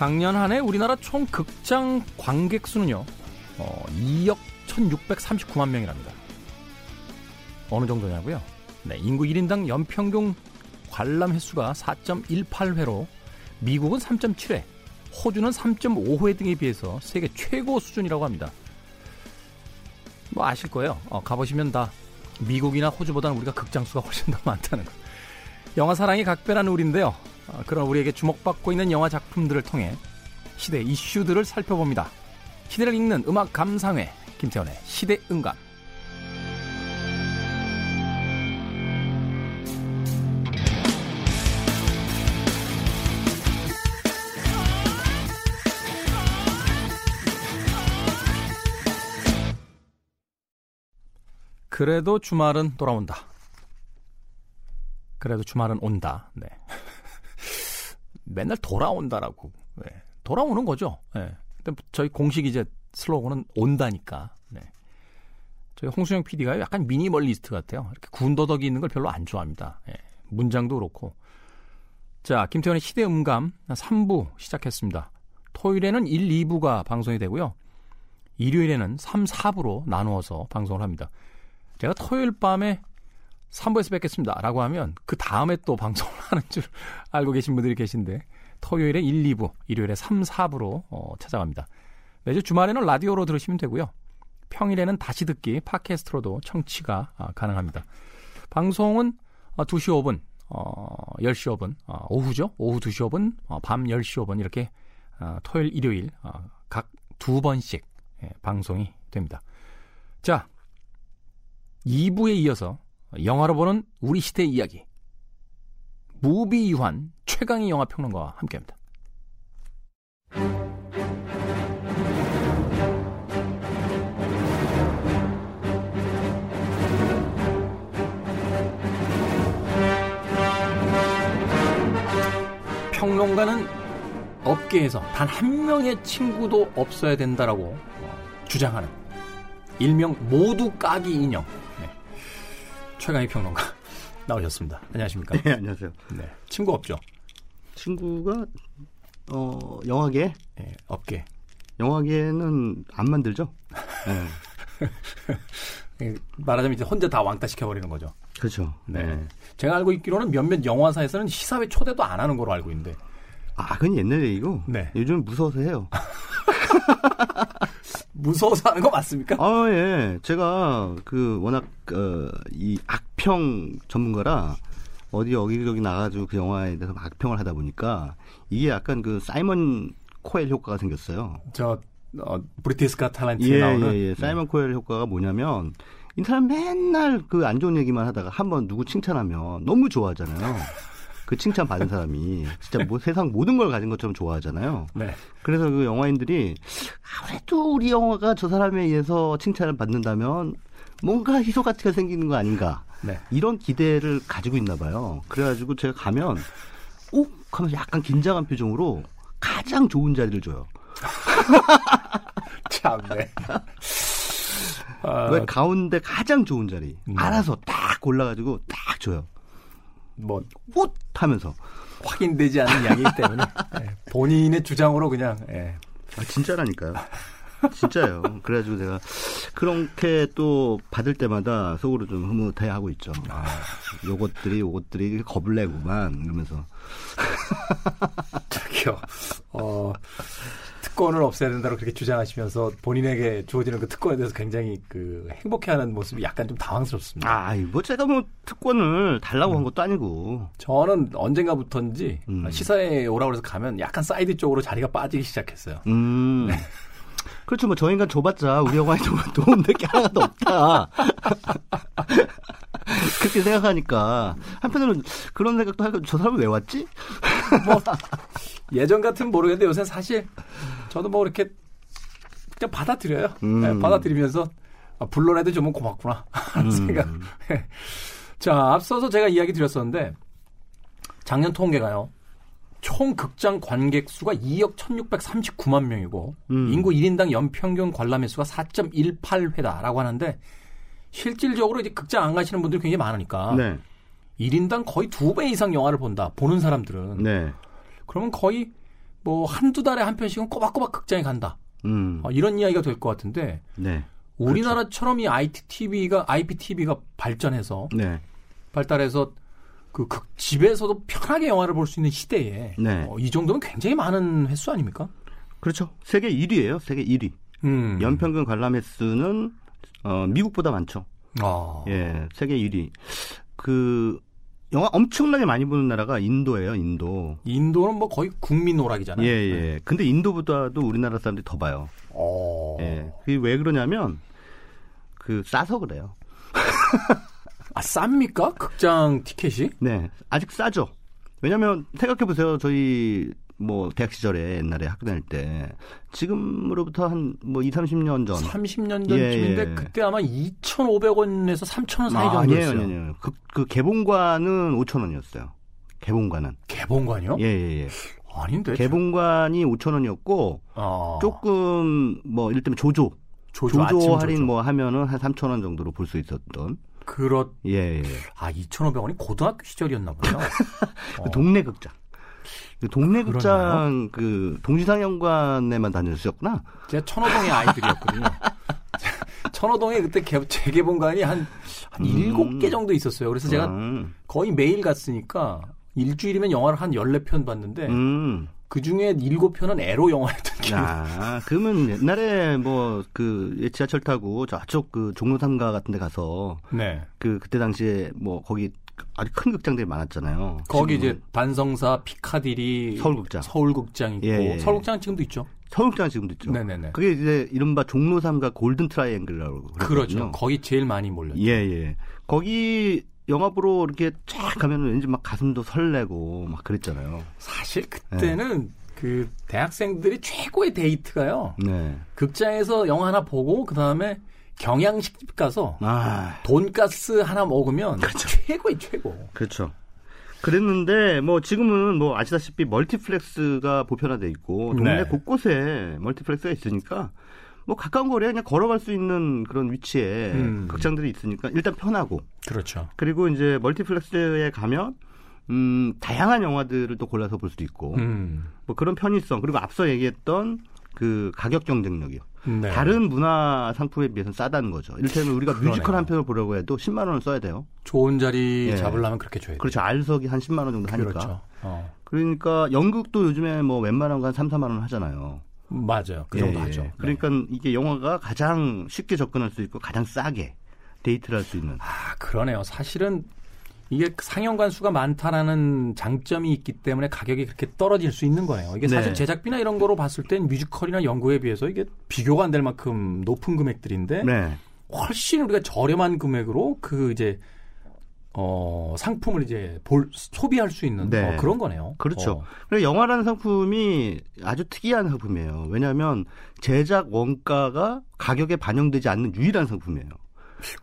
작년 한 해 우리나라 총 극장 관객 수는요, 어, 2억 1,639만 명이랍니다. 어느 정도냐고요? 네, 인구 1인당 연평균 관람 횟수가 4.18회로 미국은 3.7회, 호주는 3.5회 등에 비해서 세계 최고 수준이라고 합니다. 뭐 아실 거예요. 어, 가보시면 다 미국이나 호주보다는 우리가 극장 수가 훨씬 더 많다는 거. 영화 사랑이 각별한 우리인데요. 어, 그런 우리에게 주목받고 있는 영화 작품들을 통해 시대 이슈들을 살펴봅니다. 시대를 읽는 음악 감상회 김태원의 시대 음감. 그래도 주말은 돌아온다. 그래도 주말은 온다. 네. 맨날 돌아온다라고. 네. 돌아오는 거죠. 네. 저희 공식 이제 슬로건은 온다니까. 네. 저희 홍수영 PD가 약간 미니멀리스트 같아요. 이렇게 군더더기 있는 걸 별로 안 좋아합니다. 네. 문장도 그렇고. 자, 김태현의 시대 음감 3부 시작했습니다. 토요일에는 1, 2부가 방송이 되고요. 일요일에는 3, 4부로 나누어서 방송을 합니다. 제가 토요일 밤에 3부에서 뵙겠습니다. 라고 하면 그 다음에 또 방송을 하는 줄 알고 계신 분들이 계신데 토요일에 1, 2부, 일요일에 3, 4부로 어, 찾아갑니다. 매주 주말에는 라디오로 들으시면 되고요. 평일에는 다시 듣기 팟캐스트로도 청취가 아, 가능합니다. 방송은 어, 2시 5분, 어, 10시 5분, 어, 오후죠. 오후 2시 5분, 어, 밤 10시 5분 이렇게 어, 토요일, 일요일 어, 각 두 번씩 예, 방송이 됩니다. 자, 2부에 이어서 영화로 보는 우리 시대 이야기 무비 유한 최강희 영화 평론가와 함께합니다. 평론가는 업계에서 단 한 명의 친구도 없어야 된다라고 주장하는 일명 모두 까기 인형 네. 최강희 평론가 나오셨습니다. 안녕하십니까? 네, 안녕하세요. 네, 친구 없죠? 친구가 어 영화계 네, 업계. 영화계는 안 만들죠. 네. 말하자면 이제 혼자 다 왕따 시켜버리는 거죠. 그렇죠. 네. 네. 제가 알고 있기로는 몇몇 영화사에서는 시사회 초대도 안 하는 걸로 알고 있는데. 아, 그건 옛날 얘기고. 네. 요즘 무서워서 해요. 무서워서 하는 거 맞습니까? 아, 예. 제가 그 워낙 어, 이 악평 전문가라 어디 여기저기 나가지고 그 영화에 대해서 악평을 하다 보니까 이게 약간 그 사이먼 코웰 효과가 생겼어요. 저 어, Britain's Got Talent에 예, 나오는 예, 예. 사이먼 네. 코엘 효과가 뭐냐면 이 사람 맨날 그 안 좋은 얘기만 하다가 한번 누구 칭찬하면 너무 좋아하잖아요. 그 칭찬 받은 사람이 진짜 뭐 세상 모든 걸 가진 것처럼 좋아하잖아요. 네. 그래서 그 영화인들이 아무래도 우리 영화가 저 사람에 의해서 칭찬을 받는다면 뭔가 희소 가치가 생기는 거 아닌가. 네. 이런 기대를 가지고 있나 봐요. 그래가지고 제가 가면 오 하면서 약간 긴장한 표정으로 가장 좋은 자리를 줘요. 참네. 아... 왜 가운데 가장 좋은 자리 음. 알아서 딱 골라가지고 딱 줘요. 뭐, 옷! 하면서. 확인되지 않은 이야기이기 때문에. 예, 본인의 주장으로 그냥, 예. 아, 진짜라니까요. 진짜요. 그래가지고 제가 그렇게 또 받을 때마다 속으로 좀 흐뭇해 하고 있죠. 아, 요것들이, 요것들이 겁을 내구만. 이러면서. 저기요. 어, 특권을 없애야 된다고 그렇게 주장하시면서 본인에게 주어지는 그 특권에 대해서 굉장히 그 행복해하는 모습이 약간 좀 당황스럽습니다. 아, 뭐 제가 뭐 특권을 달라고 음. 한 것도 아니고. 저는 언젠가부터인지 음. 시사에 오라고 해서 가면 약간 사이드 쪽으로 자리가 빠지기 시작했어요. 음. 네. 그렇죠. 뭐저 인간 줘봤자 우리 영화에 도움될 게 하나도 없다. 그렇게 생각하니까 한편으로는 그런 생각도 하고 저 사람은 왜 왔지? 뭐 예전 같으면 모르겠는데 요새 사실 저도 뭐 이렇게 그냥 받아들여요. 음. 네, 받아들이면서 아, 불러내도 좀 고맙구나 하는 음. 생각. 자 앞서서 제가 이야기 드렸었는데 작년 통계가요. 총 극장 관객 수가 2억 1,639만 명이고 음. 인구 1인당 연평균 관람 횟수가 4.18회다라고 하는데 실질적으로 이제 극장 안 가시는 분들이 굉장히 많으니까 네. 1인당 거의 두 배 이상 영화를 본다. 보는 사람들은. 네. 그러면 거의 뭐 한두 달에 한 편씩은 꼬박꼬박 극장에 간다. 음. 어, 이런 이야기가 될 것 같은데 네. 우리나라처럼 이 ITTV가 IPTV가 발전해서 네. 발달해서 그 극, 집에서도 편하게 영화를 볼 수 있는 시대에 네. 어, 이 정도면 굉장히 많은 횟수 아닙니까? 그렇죠. 세계 1위예요. 세계 1위. 음. 연평균 관람 횟수는 어, 미국보다 많죠. 아. 예, 세계 1위. 그 영화 엄청나게 많이 보는 나라가 인도예요. 인도. 인도는 뭐 거의 국민 오락이잖아요. 예, 예. 근데 인도보다도 우리나라 사람들이 더 봐요. 어. 예. 그게 왜 그러냐면 그 싸서 그래요. 아 쌉니까? 극장 티켓이? 네, 아직 싸죠. 왜냐면 생각해 보세요. 저희 뭐 대학 시절에 옛날에 학교 다닐 때 지금으로부터 한 뭐 2, 30년 전 30년 예, 전쯤인데 예. 그때 아마 2,500원에서 3,000원 사이 아, 정도였어요. 아니에요, 아니에요. 그, 그 개봉관은 5천 원이었어요. 개봉관은. 개봉관이요? 예, 예, 예. 아닌데. 개봉관이 5천 원이었고 아, 조금 뭐 이를테면 조조 조조, 조조, 할인 조조. 뭐 하면은 한 3천 원 정도로 볼 수 있었던 그렇 예, 예. 아 2,500원이 고등학교 시절이었나 보요. 그 동네 극장. 그 동네 그러나요? 극장 그 동시상영관에만 다녔었구나. 제가 천호동의 아이들이었거든요. 천호동에 그때 개, 재개봉관이 한, 한 음. 일곱 개 정도 있었어요. 그래서 제가 음, 거의 매일 갔으니까 일주일이면 영화를 한 14편 봤는데 음. 그 중에 7편은 에로 영화였던 기억이 아, 그러면 옛날에 뭐 그 지하철 타고 저쪽 그 종로 삼가 같은 데 가서 네. 그 그때 당시에 뭐 거기 아주 큰 극장들이 많았잖아요. 거기 지금은 이제 단성사, 피카디리, 서울극장. 서울극장 있고 예, 예. 서울극장 지금도 있죠. 서울극장 지금도 있죠. 네네네. 그게 이제 이른바 종로 삼가 golden triangle이라고 그렇죠. 그러거든요. 거기 제일 많이 몰렸죠. 예, 예. 거기 영화 보러 이렇게 쫙 가면 왠지 막 가슴도 설레고 막 그랬잖아요. 사실 그때는 그 대학생들이 최고의 데이트가요. 네. 극장에서 영화 하나 보고 그 다음에 경양식집 가서 아, 돈가스 하나 먹으면 그렇죠. 최고의 최고. 그렇죠. 그랬는데 뭐 지금은 뭐 아시다시피 멀티플렉스가 보편화돼 있고 동네 네. 곳곳에 멀티플렉스가 있으니까 뭐 가까운 거리에 그냥 걸어갈 수 있는 그런 위치에 음. 극장들이 있으니까 일단 편하고 그렇죠. 그리고 이제 멀티플렉스에 가면 음 다양한 영화들을 또 골라서 볼 수도 있고 음. 뭐 그런 편의성 그리고 앞서 얘기했던 그 가격 경쟁력이요. 네. 다른 문화 상품에 비해서는 싸다는 거죠. 이를테면 우리가 그러네요. 뮤지컬 한 편을 보려고 해도 10만 원을 써야 돼요. 좋은 자리 예. 잡으려면 그렇게 줘야 돼. 그렇죠. R석이 한 10만 원 정도 하니까. 그렇죠. 어. 그러니까 연극도 요즘에 뭐 웬만한 거 한 3, 4만 원 하잖아요. 맞아요. 그 예, 정도 예. 하죠. 네. 그러니까 이게 영화가 가장 쉽게 접근할 수 있고 가장 싸게 데이트를 할 수 있는. 아, 그러네요. 사실은 이게 상영관 수가 많다라는 장점이 있기 때문에 가격이 그렇게 떨어질 수 있는 거예요. 이게 사실 네. 제작비나 이런 거로 봤을 땐 뮤지컬이나 연극에 비해서 이게 비교가 안 될 만큼 높은 금액들인데 네. 훨씬 우리가 저렴한 금액으로 그 이제 어 상품을 이제 볼 소비할 수 있는 네. 어, 그런 거네요. 그렇죠. 어. 그리고 영화라는 상품이 아주 특이한 상품이에요. 왜냐하면 제작 원가가 가격에 반영되지 않는 유일한 상품이에요.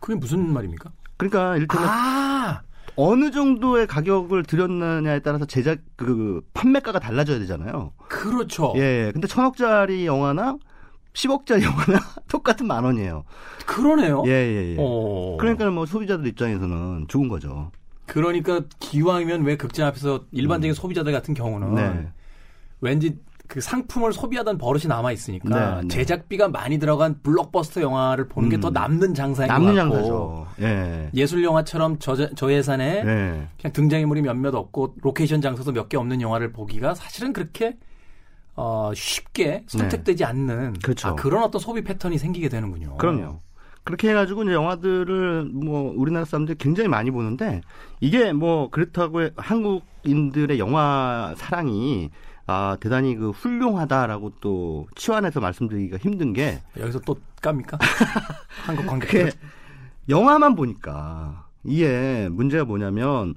그게 무슨 말입니까? 그러니까 일테면 아, 어느 정도의 가격을 들였느냐에 따라서 제작 그 판매가가 달라져야 되잖아요. 그렇죠. 예. 근데 천억짜리 영화나 10억짜리 영화나 똑같은 만 원이에요. 그러네요. 예, 예, 예. 어. 그러니까 뭐 소비자들 입장에서는 좋은 거죠. 그러니까 기왕이면 왜 극장 앞에서 일반적인 소비자들 같은 경우는 음. 네. 왠지 그 상품을 소비하던 버릇이 남아 있으니까 네, 네. 제작비가 많이 들어간 블록버스터 영화를 보는 게 음. 더 남는 장사인 남는 것 같고 장사죠. 예. 예술 영화처럼 저, 저 예산에 예. 그냥 등장인물이 몇몇 없고 로케이션 장소도 몇 개 없는 영화를 보기가 사실은 그렇게 어, 쉽게 선택되지 않는 그렇죠. 아, 그런 어떤 소비 패턴이 생기게 되는군요. 그럼요. 그렇게 해가지고 이제 영화들을 뭐 우리나라 사람들이 굉장히 많이 보는데 이게 뭐 그렇다고 해- 한국인들의 영화 사랑이 아 대단히 그 훌륭하다라고 또 치환해서 말씀드리기가 힘든 게 여기서 또 깝니까? 한국 관객들 영화만 보니까 이게 문제가 뭐냐면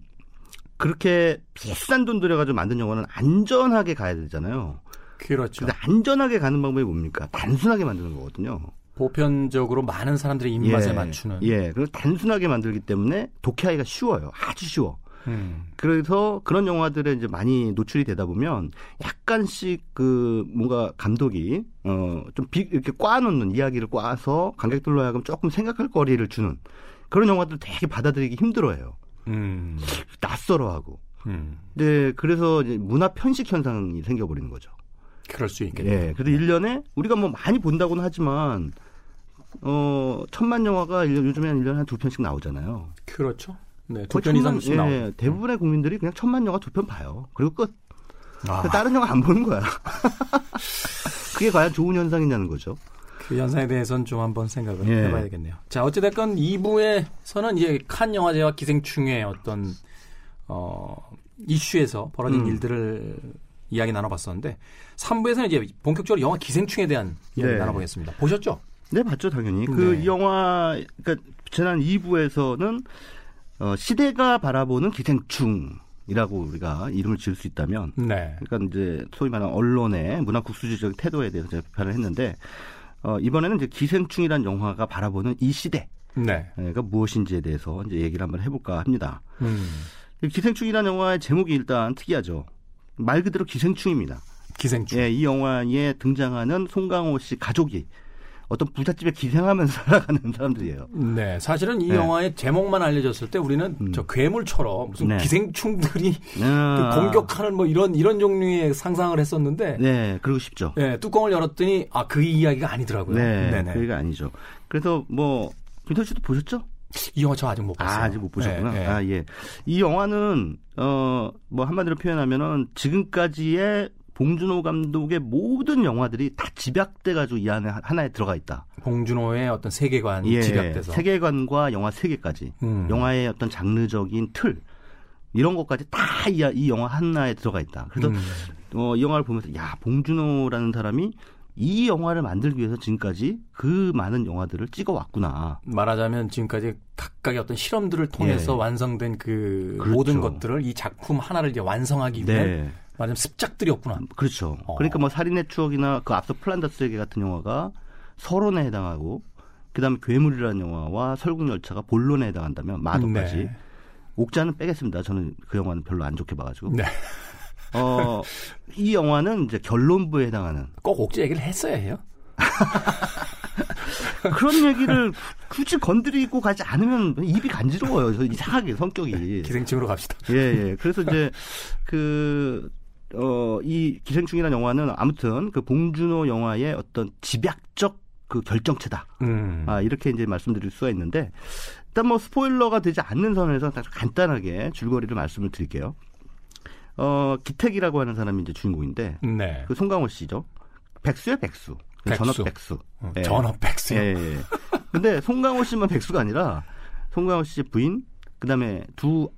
그렇게 비싼 돈 들여가지고 만든 영화는 안전하게 가야 되잖아요. 그렇죠. 근데 안전하게 가는 방법이 뭡니까? 단순하게 만드는 거거든요. 보편적으로 많은 사람들의 입맛에 맞추는. 예, 그리고 단순하게 만들기 때문에 독해하기가 쉬워요. 아주 쉬워. 음. 그래서 그런 영화들에 이제 많이 노출이 되다 보면 약간씩 그 뭔가 감독이 어좀 이렇게 꽈놓는 이야기를 꽈서 관객들로 하여금 조금 생각할 거리를 주는 그런 영화들 되게 받아들이기 힘들어해요. 음. 낯설어하고. 음. 네, 그래서 이제 문화 편식 현상이 생겨버리는 거죠. 그럴 수 있겠네요. 예. 그래도 1년에 우리가 뭐 많이 본다고는 하지만 어, 천만 영화가 일- 요즘에 한 1년에 한 두 편씩 나오잖아요. 그렇죠. 네, 두편 천만- 이상씩 예, 나오고. 대부분의 국민들이 그냥 천만 영화 두 편 봐요. 그리고 끝. 아, 그 다른 영화 안 보는 거야. 그게 과연 좋은 현상이냐는 거죠. 그 현상에 대해서는 좀 한번 생각을 예. 해봐야겠네요. 자, 어찌됐건 2부에서는 이제 칸 영화제와 기생충의 어떤, 어, 이슈에서 벌어진 음. 일들을 이야기 나눠봤었는데, 3부에서는 이제 본격적으로 영화 기생충에 대한 이야기 네. 나눠보겠습니다. 보셨죠? 네, 봤죠, 당연히. 그 네. 이 영화, 그러니까 지난 2부에서는 어, 시대가 바라보는 기생충 이라고 우리가 이름을 지을 수 있다면, 네. 그러니까 이제 소위 말하는 언론의 문화 국수주의적 태도에 대해서 제가 비판을 했는데, 어, 이번에는 이제 기생충이라는 영화가 바라보는 이 시대가 네. 무엇인지에 대해서 이제 얘기를 한번 해볼까 합니다. 음. 이 기생충이라는 영화의 제목이 일단 특이하죠. 말 그대로 기생충입니다. 기생충. 예, 이 영화에 등장하는 송강호 씨 가족이 어떤 부잣집에 기생하면서 살아가는 사람들이에요. 네, 사실은 이 네. 영화의 제목만 알려졌을 때 우리는 음. 저 괴물처럼 무슨 네. 기생충들이 그 아, 공격하는 뭐 이런 이런 종류의 상상을 했었는데 네, 그러고 싶죠. 예, 뚜껑을 열었더니 아 그 이야기가 아니더라고요. 네, 네네. 그게 아니죠. 그래서 뭐 김태 씨도 보셨죠? 이 영화 저 아직 못 봤어요. 아, 아직 못 보셨구나. 네, 네. 아, 예. 이 영화는 어 뭐 한마디로 표현하면은 지금까지의 봉준호 감독의 모든 영화들이 다 집약돼 가지고 이 안에 하- 하나에 들어가 있다. 봉준호의 어떤 세계관 예, 집약돼서 세계관과 영화 세계까지. 음. 영화의 어떤 장르적인 틀 이런 것까지 다이 영화 하나에 들어가 있다. 그래서 음. 어, 이 영화를 보면서 야 봉준호라는 사람이 이 영화를 만들기 위해서 지금까지 그 많은 영화들을 찍어 왔구나. 말하자면 지금까지 각각의 어떤 실험들을 통해서 예. 완성된 그 그렇죠. 모든 것들을 이 작품 하나를 이제 완성하기 위한 네, 말하자면 습작들이었구나. 그렇죠. 어. 그러니까 뭐 살인의 추억이나 그 앞서 플란다스에게 같은 영화가 서론에 해당하고 그다음에 괴물이라는 영화와 설국열차가 본론에 해당한다면 마도까지 네. 옥자는 빼겠습니다. 저는 그 영화는 별로 안 좋게 봐가지고. 네. 어, 이 영화는 이제 결론부에 해당하는 꼭 옥지 얘기를 했어야 해요. 그런 얘기를 굳이 건드리고 가지 않으면 입이 간지러워요. 저 이상하게 성격이. 기생충으로 갑시다. 예, 예. 그래서 이제 그, 어, 이 기생충이라는 영화는 아무튼 그 봉준호 영화의 어떤 집약적 그 결정체다. 음. 아, 이렇게 이제 말씀드릴 수가 있는데 일단 뭐 스포일러가 되지 않는 선에서 간단하게 줄거리를 말씀을 드릴게요. 어, 기택이라고 하는 사람이 이제 주인공인데 네. 그 송강호 씨죠. 백수예요, 백수. 백수. 전업 백수. 어, 예. 전업 백수. 예, 예. 근데 송강호 씨만 백수가 아니라 송강호 씨 부인, 그다음에 두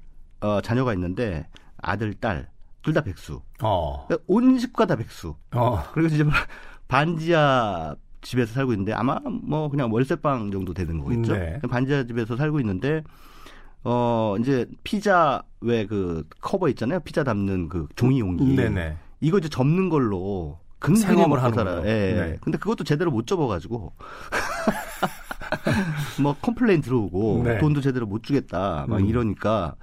어, 자녀가 있는데 아들, 딸, 둘 다 백수. 어. 그러니까 온 집과 다 백수. 어. 그리고 이제 반지하 집에서 살고 있는데 아마 뭐 그냥 월세방 정도 되는 거겠죠. 네. 반지하 집에서 살고 있는데 어 이제 피자 왜 그 커버 있잖아요. 피자 담는 그 종이 용기. 네네. 이거 이제 접는 걸로 근근히 생업을 하는 살아요. 예. 네. 근데 그것도 제대로 못 접어가지고 뭐 complain 들어오고 네. 돈도 제대로 못 주겠다 막 음. 이러니까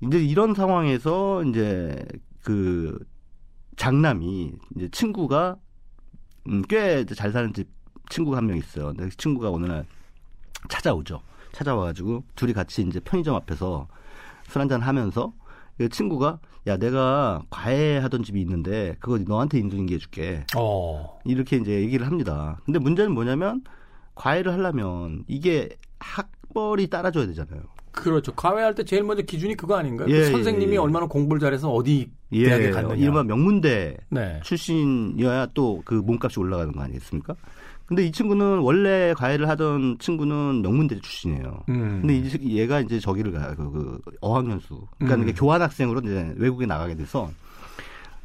이제 이런 상황에서 이제 그 장남이 이제 친구가 음, 꽤 잘 사는 집 친구가 한 명 있어요. 근데 그 친구가 어느 날 찾아오죠. 찾아와가지고 둘이 같이 이제 편의점 앞에서 술 한잔 하면서 그 친구가 야 내가 과외하던 집이 있는데 그거 너한테 인수인계해줄게 어. 이렇게 이제 얘기를 합니다. 근데 문제는 뭐냐면 과외를 하려면 이게 학벌이 따라줘야 되잖아요. 그렇죠. 과외할 때 제일 먼저 기준이 그거 아닌가요? 예, 그 선생님이 예, 예. 얼마나 공부를 잘해서 어디 대학에 갔느냐. 이른바 명문대 네. 출신이어야 또 그 몸값이 올라가는 거 아니겠습니까? 근데 이 친구는 원래 과외를 하던 친구는 명문대 출신이에요. 음. 근데 이, 얘가 이제 저기를 가요. 그, 그 어학연수. 그러니까 음. 교환학생으로 이제 외국에 나가게 돼서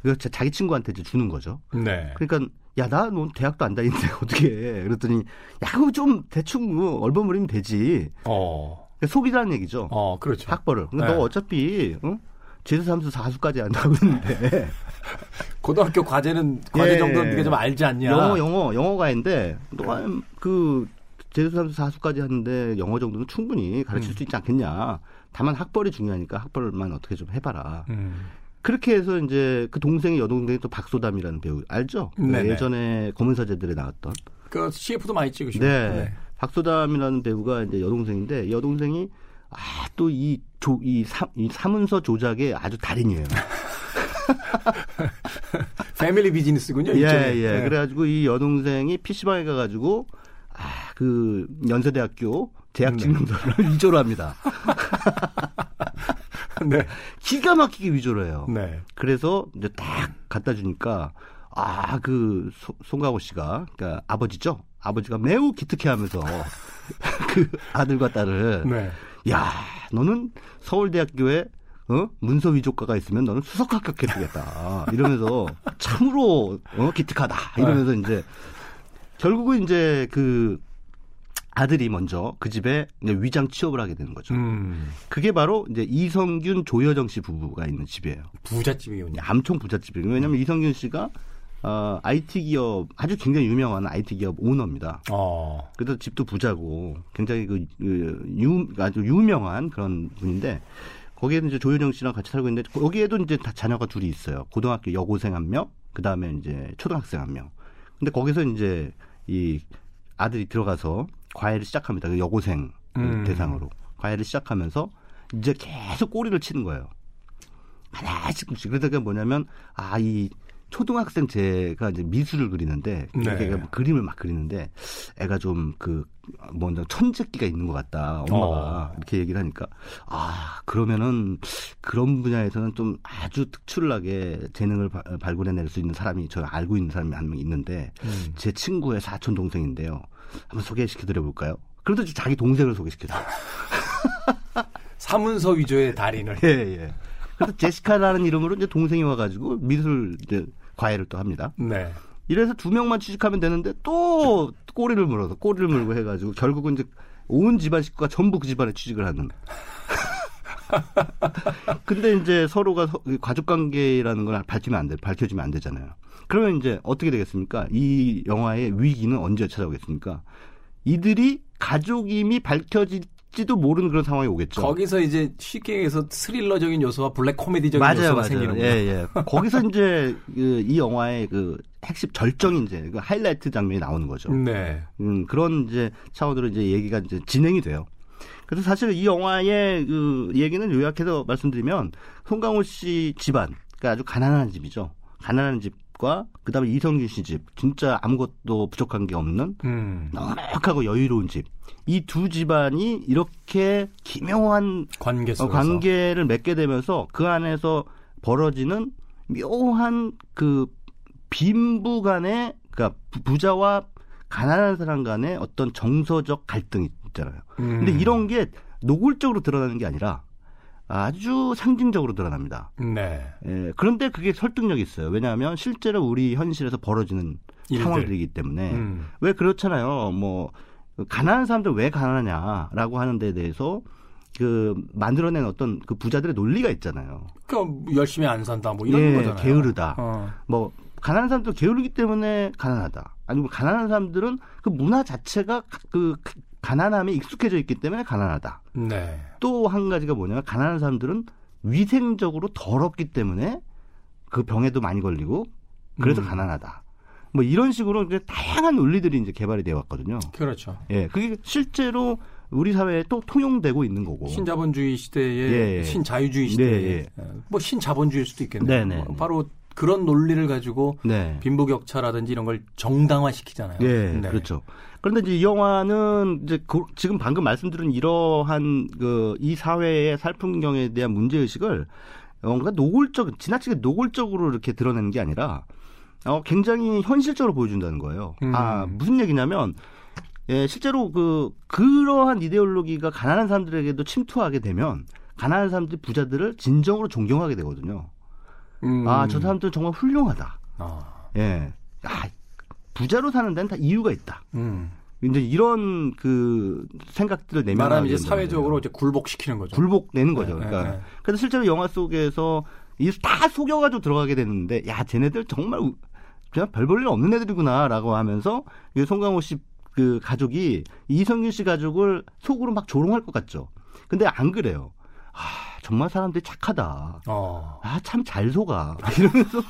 그 자기 친구한테 이제 주는 거죠. 네. 그러니까 야나너 대학도 안 다니는데 어떻게 해? 그랬더니 야 그거 좀 대충 뭐 얼버무리면 되지. 어. 속이라는 얘기죠. 어, 그렇죠. 학벌을. 근데 네. 너 어차피 어? 제수 삼수 사수까지 한다고 했는데 고등학교 과제는 과제 예. 정도는 네가 좀 알지 않냐? 영어 영어 영어가인데 너그 제수 삼수 사수까지 하는데 영어 정도는 충분히 가르칠 음. 수 있지 않겠냐. 다만 학벌이 중요하니까 학벌만 어떻게 좀 해봐라. 음. 그렇게 해서 이제 그 동생이 여동생이 또 박소담이라는 배우 알죠? 그 네네. 예전에 검은 사제들에 나왔던. 그 CF도 많이 찍으시고. 네. 박소담이라는 배우가 이제 여동생인데 여동생이 아 또 이 조이이 사문서 조작에 아주 달인이에요. 패밀리 비즈니스군요. 예. 예. 네. 그래가지고 이 여동생이 PC방에 가가지고, 아, 그, 연세대학교 네. 증명서를 위조를 합니다. 네. 기가 막히게 위조를 해요. 네. 그래서 이제 딱 갖다 주니까, 아, 그, 소- 송강호 씨가, 그러니까 아버지죠? 아버지가 매우 기특해 하면서 그 아들과 딸을, 네. 야, 너는 서울대학교에 어? 문서 위조과가 있으면 너는 수석 합격해주겠다. 이러면서 참으로 어? 기특하다. 이러면서 이제 결국은 이제 그 아들이 먼저 그 집에 위장 취업을 하게 되는 거죠. 음. 그게 바로 이제 이성균 조여정 씨 부부가 있는 집이에요. 부잣집이군요. 암총 부잣집이에요. 왜냐하면 이성균 씨가 어, IT 기업 아주 굉장히 유명한 IT 기업 오너입니다. 어. 그래서 집도 부자고 굉장히 그, 그 유, 아주 유명한 그런 분인데 거기에는 이제 조효정 씨랑 같이 살고 있는데 거기에도 이제 다 자녀가 둘이 있어요. 고등학교 여고생 한 명, 그 다음에 이제 초등학생 한 명. 근데 거기서 이제 이 아들이 들어가서 과외를 시작합니다. 그 여고생 음. 대상으로 과외를 시작하면서 이제 계속 꼬리를 치는 거예요. 하나씩 씩 그러다가 뭐냐면 아 이 초등학생 제가 이제 미술을 그리는데 네. 이렇게 뭐 그림을 막 그리는데 애가 좀그 뭔가 천재기가 있는 것 같다 엄마가 어. 이렇게 얘기를 하니까 아 그러면은 그런 분야에서는 좀 아주 특출나게 재능을 바- 발굴해낼 수 있는 사람이 저 알고 있는 사람이 한 명 있는데 음. 제 친구의 사촌 동생인데요 한번 소개시켜드려 볼까요? 그래도 자기 동생을 소개시켜줘. 사문서 위조의 달인을. 예, 예. 그래서 제시카라는 이름으로 이제 동생이 와가지고 미술 이제 과외를 또 합니다. 네. 이래서 두 명만 취직하면 되는데 또 꼬리를 물어서 꼬리를 물고 해가지고 결국은 이제 온 집안 식구가 전부 그 집안에 취직을 하는. 근데 이제 서로가 서- 가족 관계라는 걸 밝히면 안 돼, 밝혀지면 안 되잖아요. 그러면 이제 어떻게 되겠습니까? 이 영화의 위기는 언제 찾아오겠습니까? 이들이 가족임이 밝혀질 지도 모르는 그런 상황이 오겠죠. 거기서 이제 쉽게 얘기해서 스릴러적인 요소와 블랙 코미디적인 맞아요, 요소가 맞아요. 생기는군요. 예, 예. 거기서 이제 그, 이 영화의 그 핵심 절정 이제 그 하이라이트 장면이 나오는 거죠. 네. 음, 그런 이제 차원으로 이제 얘기가 이제 진행이 돼요. 그래서 사실 이 영화의 그 얘기는 요약해서 말씀드리면 송강호 씨 집안, 그러니까 아주 가난한 집이죠. 가난한 집 과 그다음에 이성균 씨 집, 진짜 아무것도 부족한 게 없는 음. 넉넉하고 여유로운 집. 이 두 집안이 이렇게 기묘한 관계 어. 관계를 맺게 되면서 그 안에서 벌어지는 묘한 그 빈부 간의 그러니까 부- 부자와 가난한 사람 간의 어떤 정서적 갈등이 있잖아요. 음. 근데 이런 게 노골적으로 드러나는 게 아니라 아주 상징적으로 드러납니다. 네. 예, 그런데 그게 설득력이 있어요. 왜냐하면 실제로 우리 현실에서 벌어지는 일들. 상황들이기 때문에 음. 왜 그렇잖아요. 뭐 가난한 사람들 왜 가난하냐라고 하는 데에 대해서 그 만들어낸 어떤 그 부자들의 논리가 있잖아요. 그러니까 열심히 안 산다 뭐 이런 예, 거잖아요. 게으르다. 어. 뭐 가난한 사람들 게으르기 때문에 가난하다. 아니면 가난한 사람들은 그 문화 자체가 그 가난함에 익숙해져 있기 때문에 가난하다. 네. 또 한 가지가 뭐냐면 가난한 사람들은 위생적으로 더럽기 때문에 그 병에도 많이 걸리고 그래서 음. 가난하다. 뭐 이런 식으로 이제 다양한 논리들이 이제 개발이 되어 왔거든요. 그렇죠. 예, 그게 실제로 우리 사회에 또 통용되고 있는 거고. 신자본주의 시대에 예, 예. 신자유주의 시대에 네, 예. 뭐 신자본주의일 수도 있겠네요. 네, 네, 뭐 바로 그런 논리를 가지고 네. 빈부격차라든지 이런 걸 정당화시키잖아요. 예, 네. 그렇죠. 그런데 이제 이 영화는 이제 그- 지금 방금 말씀드린 이러한 그 이 사회의 살풍경에 대한 문제 의식을 뭔가 노골적, 지나치게 노골적으로 이렇게 드러내는 게 아니라 어, 굉장히 현실적으로 보여준다는 거예요. 음. 아 무슨 얘기냐면 예, 실제로 그 그러한 이데올로기가 가난한 사람들에게도 침투하게 되면 가난한 사람들이 부자들을 진정으로 존경하게 되거든요. 음. 아 저 사람들 은 정말 훌륭하다. 아, 예, 아 부자로 사는 데는 다 이유가 있다. 음. 이제 이런 그 생각들을 내면 말하면 이제 사회적으로 이제 굴복시키는 거죠. 굴복내는 거죠. 네, 그러니까 네, 네. 그래서 실제로 영화 속에서 이다 속여가지고 들어가게 되는데 야 쟤네들 정말 우- 그냥 별 볼일 없는 애들이구나라고 하면서 이 송강호 씨 그 가족이 이성균 씨 가족을 속으로 막 조롱할 것 같죠. 근데 안 그래요. 아 정말 사람들이 착하다. 어. 아 참 잘 속아 이러면서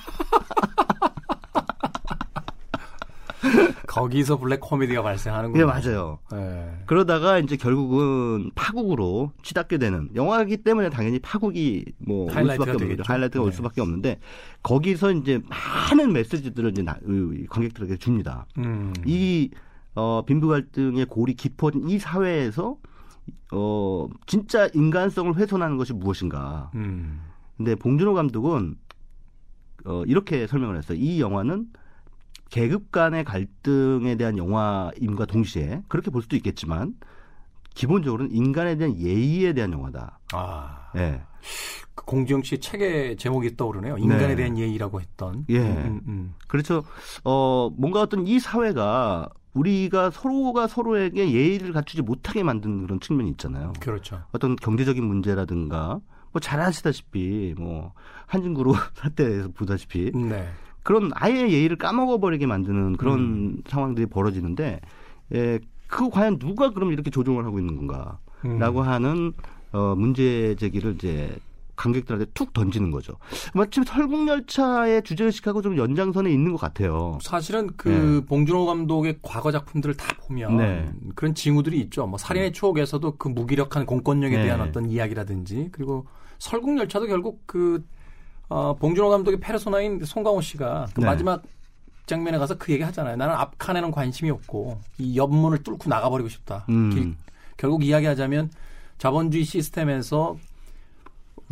거기서 블랙 코미디가 발생하는군요. 예, 맞아요. 예. 그러다가 이제 결국은 파국으로 치닫게 되는 영화이기 때문에 당연히 파국이 뭐올 하이라이트가 수밖에 없는. 하이라이트가 올 네. 수밖에 없는데 거기서 이제 많은 메시지들을 이제 관객들에게 줍니다. 음. 이 어, 빈부 갈등의 골이 깊어진 이 사회에서 어, 진짜 인간성을 훼손하는 것이 무엇인가. 음. 근데 봉준호 감독은 어, 이렇게 설명을 했어요. 이 영화는 계급 간의 갈등에 대한 영화임과 동시에 그렇게 볼 수도 있겠지만 기본적으로는 인간에 대한 예의에 대한 영화다. 아. 예. 그 공지영 씨 책의 제목이 떠오르네요. 인간에 네. 대한 예의라고 했던. 예. 음, 음, 그렇죠. 어, 뭔가 어떤 이 사회가 우리가 서로가 서로에게 예의를 갖추지 못하게 만드는 그런 측면이 있잖아요. 음. 그렇죠. 어떤 경제적인 문제라든가 뭐 잘 아시다시피 뭐 한진그룹 사태에서 보다시피 네. 그런 아예 예의를 까먹어 버리게 만드는 그런 음. 상황들이 벌어지는데 에, 그 과연 누가 그럼 이렇게 조종을 하고 있는 음. 건가라고 하는 어, 문제 제기를 이제 관객들한테 툭 던지는 거죠. 마침 설국열차의 주제의식하고 좀 연장선에 있는 것 같아요. 사실은 그 봉준호 감독의 과거 작품들을 다 보면 네. 그런 징후들이 있죠. 뭐 살인의 추억에서도 그 무기력한 공권력에 네. 대한 어떤 이야기라든지 그리고 설국열차도 결국 그 어, 봉준호 감독의 페르소나인 송강호 씨가 그 네. 마지막 장면에 가서 그 얘기 하잖아요. 나는 앞칸에는 관심이 없고 이 옆문을 뚫고 나가버리고 싶다. 음. 길- 결국 이야기하자면 자본주의 시스템에서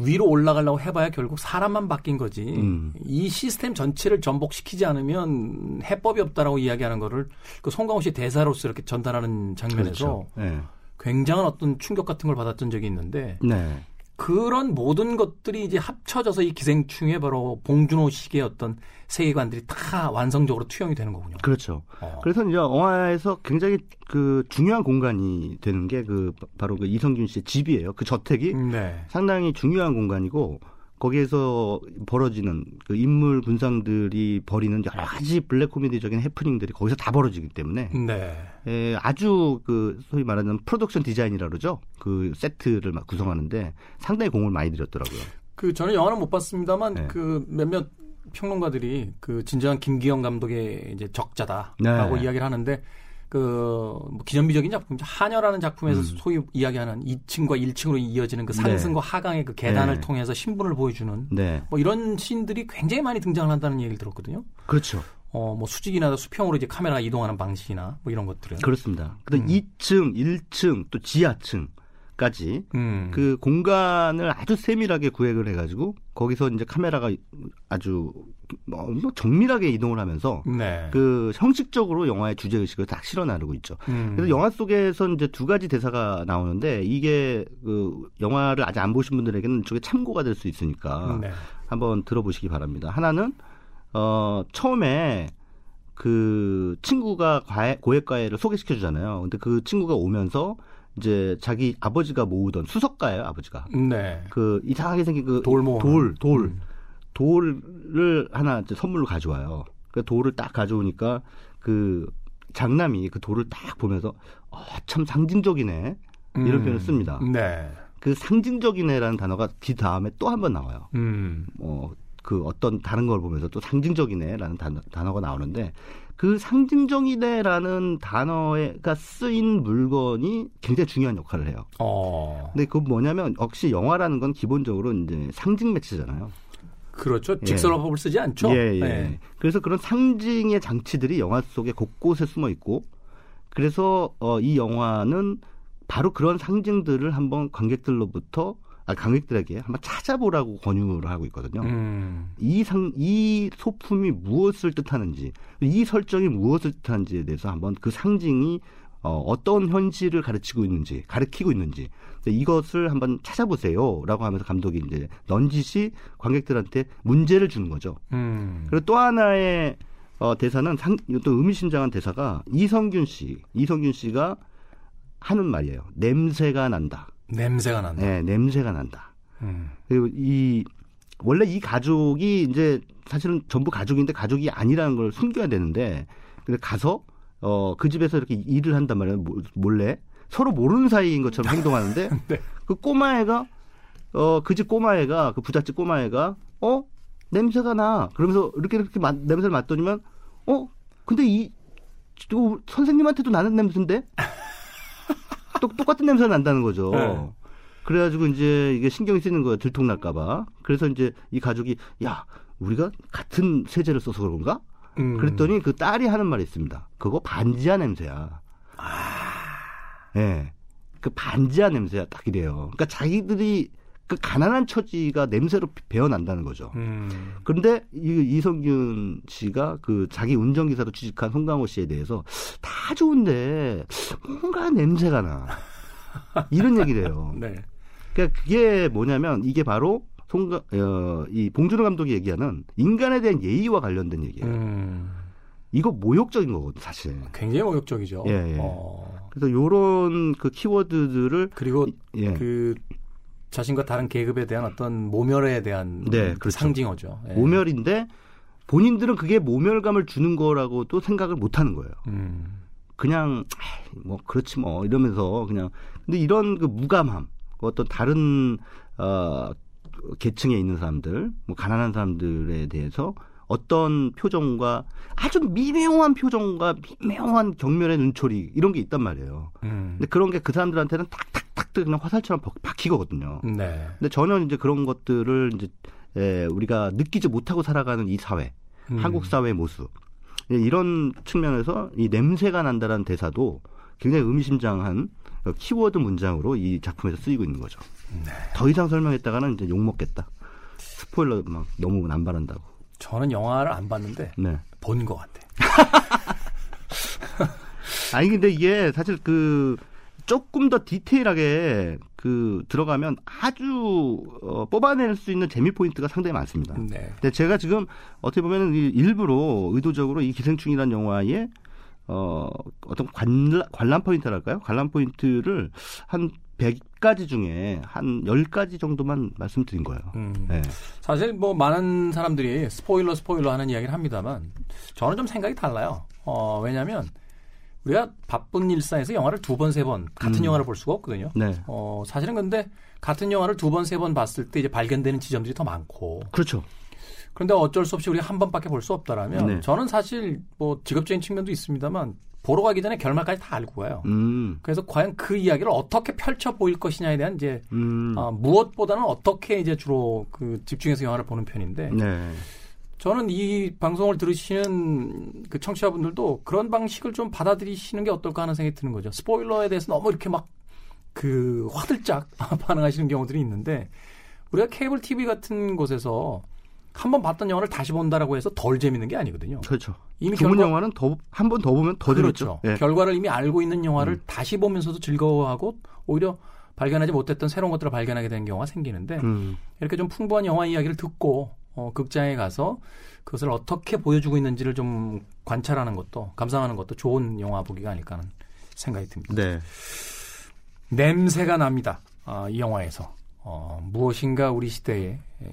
위로 올라가려고 해봐야 결국 사람만 바뀐 거지. 음. 이 시스템 전체를 전복시키지 않으면 해법이 없다라고 이야기하는 거를 그 송강호 씨 대사로서 이렇게 전달하는 장면에서 그렇죠. 네. 굉장한 어떤 충격 같은 걸 받았던 적이 있는데 네. 그런 모든 것들이 이제 합쳐져서 이 기생충에 바로 봉준호식의 어떤 세계관들이 다 완성적으로 투영이 되는 거군요. 그렇죠. 어. 그래서 이제 영화에서 굉장히 그 중요한 공간이 되는 게 그 바로 그 이선균 씨의 집이에요. 그 저택이 네. 상당히 중요한 공간이고 거기에서 벌어지는 그 인물 군상들이 벌이는 여러 가지 블랙 코미디적인 해프닝들이 거기서 다 벌어지기 때문에 네. 에, 아주 그 소위 말하는 production design이라 그러죠. 그 세트를 막 구성하는데 상당히 공을 많이 들였더라고요. 그 저는 영화는 못 봤습니다만 네. 그 몇몇 평론가들이 그 진정한 김기영 감독의 이제 적자다라고 네. 이야기를 하는데 그뭐 기념비적인 작품 한여라는 작품에서 음. 소위 이야기하는 2층과 1층으로 이어지는 그 상승과 하강의 그 계단을 네. 통해서 신분을 보여주는 네, 뭐 이런 씬들이 굉장히 많이 등장을 한다는 얘기를 들었거든요. 그렇죠. 어 뭐 수직이나 수평으로 이제 카메라가 이동하는 방식이나 뭐 이런 것들은 그렇습니다. 그다음 음. 2층, 1층, 또 지하층 까지 음. 그 공간을 아주 세밀하게 구획을 해가지고 거기서 이제 카메라가 아주 뭐 정밀하게 이동을 하면서 네. 그 형식적으로 영화의 주제 의식을 딱 실어 나르고 있죠. 음. 그래서 영화 속에서 이제 두 가지 대사가 나오는데 이게 그 영화를 아직 안 보신 분들에게는 이쪽에 참고가 될 수 있으니까 네. 한번 들어보시기 바랍니다. 하나는 어 처음에 그 친구가 과외, 고액 과외를 소개시켜 주잖아요. 근데 그 친구가 오면서 이제 자기 아버지가 모으던 수석가예요, 아버지가. 네. 그 이상하게 생긴 그 돌 모으는. 돌, 돌. 음. 돌을 하나 선물로 가져와요. 그 돌을 딱 가져오니까 그 장남이 그 돌을 딱 보면서 어, 참 상징적이네. 이런 음. 표현을 씁니다. 네. 그 상징적이네라는 단어가 뒤 다음에 또 한 번 나와요. 음. 뭐 그 어떤 다른 걸 보면서 또 상징적이네라는 단어, 단어 가 나오는데 그 상징적이네라는 단어가 쓰인 물건이 굉장히 중요한 역할을 해요. 어. 근데 그 뭐냐면 역시 영화라는 건 기본적으로 이제 상징 매체잖아요. 그렇죠. 예. 직설화법을 쓰지 않죠. 예, 예. 네. 그래서 그런 상징의 장치들이 영화 속에 곳곳에 숨어 있고 그래서 어, 이 영화는 바로 그런 상징들을 한번 관객들로부터 아, 관객들에게 한번 찾아보라고 권유를 하고 있거든요. 음. 이 상, 이 소품이 무엇을 뜻하는지, 이 설정이 무엇을 뜻하는지에 대해서 한번 그 상징이 어, 어떤 현실을 가르치고 있는지, 가르치고 있는지, 이것을 한번 찾아보세요. 라고 하면서 감독이 이제 넌지시 관객들한테 문제를 주는 거죠. 음. 그리고 또 하나의 어, 대사는 상, 또 의미심장한 대사가 이성균 씨, 이성균 씨가 하는 말이에요. 냄새가 난다. 냄새가 난다. 네, 냄새가 난다. 음. 그리고 이 원래 이 가족이 이제 사실은 전부 가족인데 가족이 아니라는 걸 숨겨야 되는데 근데 가서 어 그 집에서 이렇게 일을 한단 말이에요 모- 몰래 서로 모르는 사이인 것처럼 행동하는데 네. 그 꼬마애가 어 그 집 꼬마애가 그 부잣집 꼬마애가 어 냄새가 나 그러면서 이렇게 이렇게 맡- 냄새를 맡더니만 어 근데 이또 선생님한테도 나는 냄새인데 또 똑같은 냄새가 난다는 거죠. 네. 그래가지고 이제 이게 신경이 쓰이는 거예요. 들통 날까봐. 그래서 이제 이 가족이 야 우리가 같은 세제를 써서 그런가? 음. 그랬더니 그 딸이 하는 말이 있습니다. 그거 반지하 냄새야. 예. 그 반지하 냄새야 딱 이래요. 그러니까 자기들이 그 가난한 처지가 냄새로 배어난다는 거죠. 음. 그런데 이 이성균 씨가 그 자기 운전기사로 취직한 송강호 씨에 대해서 다 좋은데 뭔가 냄새가 나. 이런 얘기를 해요. 네. 그러니까 그게 뭐냐면 이게 바로 송가 어, 이 봉준호 감독이 얘기하는 인간에 대한 예의와 관련된 얘기예요. 음. 이거 모욕적인 거거든 사실. 굉장히 모욕적이죠. 예, 예. 어. 그래서 요런 그 키워드들을 그리고 예. 그 자신과 다른 계급에 대한 어떤 모멸에 대한 네, 그 그렇죠. 상징어죠. 예. 모멸인데 본인들은 그게 모멸감을 주는 거라고도 생각을 못 하는 거예요. 음. 그냥 뭐 그렇지 뭐 이러면서 그냥 근데 이런 그 무감함 그 어떤 다른 어 계층에 있는 사람들 뭐 가난한 사람들에 대해서 어떤 표정과 아주 미묘한 표정과 미묘한 경멸의 눈초리 이런 게 있단 말이에요. 음. 근데 그런 게 그 사람들한테는 탁탁탁 그냥 화살처럼 박- 박히거든요. 네. 근데 전혀 이제 그런 것들을 이제 에, 우리가 느끼지 못하고 살아가는 이 사회, 음. 한국 사회의 모습 예, 이런 측면에서 이 냄새가 난다는 대사도 굉장히 의미심장한 어, 키워드 문장으로 이 작품에서 쓰이고 있는 거죠. 네. 더 이상 설명했다가는 이제 욕 먹겠다. 스포일러 막 너무 남발한다고. 저는 영화를 안 봤는데 네. 본것 같아. 아니 근데 이게 사실 그 조금 더 디테일하게 그 들어가면 아주 어, 뽑아낼 수 있는 재미 포인트가 상당히 많습니다. 네. 근데 제가 지금 어떻게 보면 일부러 의도적으로 이 기생충이라는 영화에 어 어떤 관람, 관람 포인트랄까요? 관람 포인트를 한 100가지 중에 한 10가지 정도만 말씀드린 거예요. 음. 네. 사실 뭐 많은 사람들이 스포일러 스포일러 하는 이야기를 합니다만 저는 좀 생각이 달라요. 어, 왜냐하면 우리가 바쁜 일상에서 영화를 두 번 세 번 같은 음. 영화를 볼 수가 없거든요. 네. 어, 사실은 근데 같은 영화를 두 번 세 번 봤을 때 이제 발견되는 지점들이 더 많고 그렇죠. 그런데 어쩔 수 없이 우리가 한 번밖에 볼 수 없다라면 네. 저는 사실 뭐 직업적인 측면도 있습니다만 보러 가기 전에 결말까지 다 알고 가요. 음. 그래서 과연 그 이야기를 어떻게 펼쳐 보일 것이냐에 대한 이제 음. 어, 무엇보다는 어떻게 이제 주로 그 집중해서 영화를 보는 편인데 네. 저는 이 방송을 들으시는 그 청취자분들도 그런 방식을 좀 받아들이시는 게 어떨까 하는 생각이 드는 거죠. 스포일러에 대해서 너무 이렇게 막 그 화들짝 반응하시는 경우들이 있는데 우리가 케이블 TV 같은 곳에서 한번 봤던 영화를 다시 본다라고 해서 덜 재밌는 게 아니거든요. 그렇죠. 이미 좋은 결과- 영화는 더 한 번 더 보면 더 그렇죠. 재밌죠. 예. 결과를 이미 알고 있는 영화를 음. 다시 보면서도 즐거워하고 오히려 발견하지 못했던 새로운 것들을 발견하게 되는 경우가 생기는데 음. 이렇게 좀 풍부한 영화 이야기를 듣고 어, 극장에 가서 그것을 어떻게 보여주고 있는지를 좀 관찰하는 것도 감상하는 것도 좋은 영화 보기가 아닐까 하는 생각이 듭니다. 네. 냄새가 납니다. 아, 이 영화에서 어, 무엇인가 우리 시대에 에,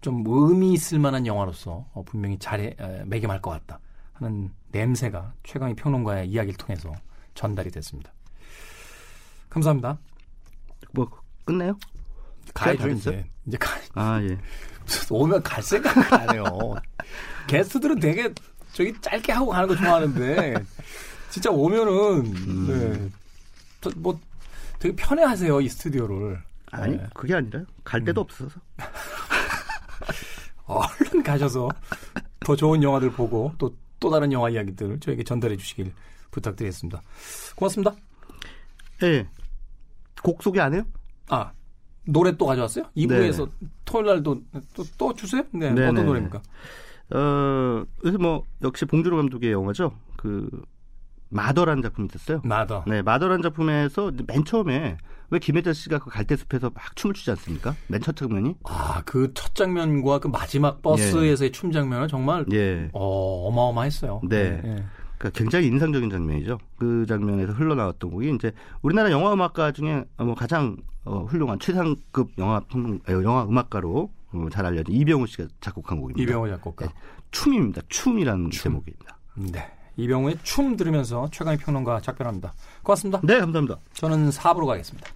좀 의미 있을 만한 영화로서 어, 분명히 잘 에, 매김할 것 같다 하는 냄새가 최강희 평론가의 이야기를 통해서 전달이 됐습니다. 감사합니다. 뭐 끝내요? 가야죠 다 이제? 이제 가 아 예. 오면 갈 생각 안 해요. 게스트들은 되게 저기 짧게 하고 가는 거 좋아하는데 진짜 오면은 음. 네. 저뭐 되게 편해하세요 이 스튜디오를. 아니 네. 그게 아니라 갈 데도 음. 없어서. 얼른 가셔서 더 좋은 영화들 보고 또 또 다른 영화 이야기들 저에게 전달해 주시길 부탁드리겠습니다. 고맙습니다. 예. 곡 소개 안 해요? 아 노래 또 가져왔어요? 2부에서 토요일 날도 또, 또 주세요? 네, 네네. 어떤 노래입니까? 어, 그래서 뭐 역시 봉준호 감독의 영화죠. 그 마더라는 작품이 있었어요. 마더. 네, 마더라는 작품에서 맨 처음에 왜 김혜자 씨가 그 갈대숲에서 막 춤을 추지 않습니까? 맨 첫 장면이? 아, 그 첫 장면과 그 마지막 버스에서의 춤 장면은 정말 예. 어, 어마어마했어요. 네. 예. 그러니까 굉장히 인상적인 장면이죠. 그 장면에서 흘러나왔던 곡이 이제 우리나라 영화 음악가 중에 뭐 가장 어, 훌륭한 최상급 영화 평론, 영화 음악가로 어, 잘 알려진 이병우 씨가 작곡한 곡입니다. 이병호 작곡가. 네. 춤입니다. 춤이라는 춤. 제목입니다. 네. 이병우의 춤 들으면서 최강희 평론가 작별합니다. 고맙습니다. 네, 감사합니다. 저는 4부로 가겠습니다.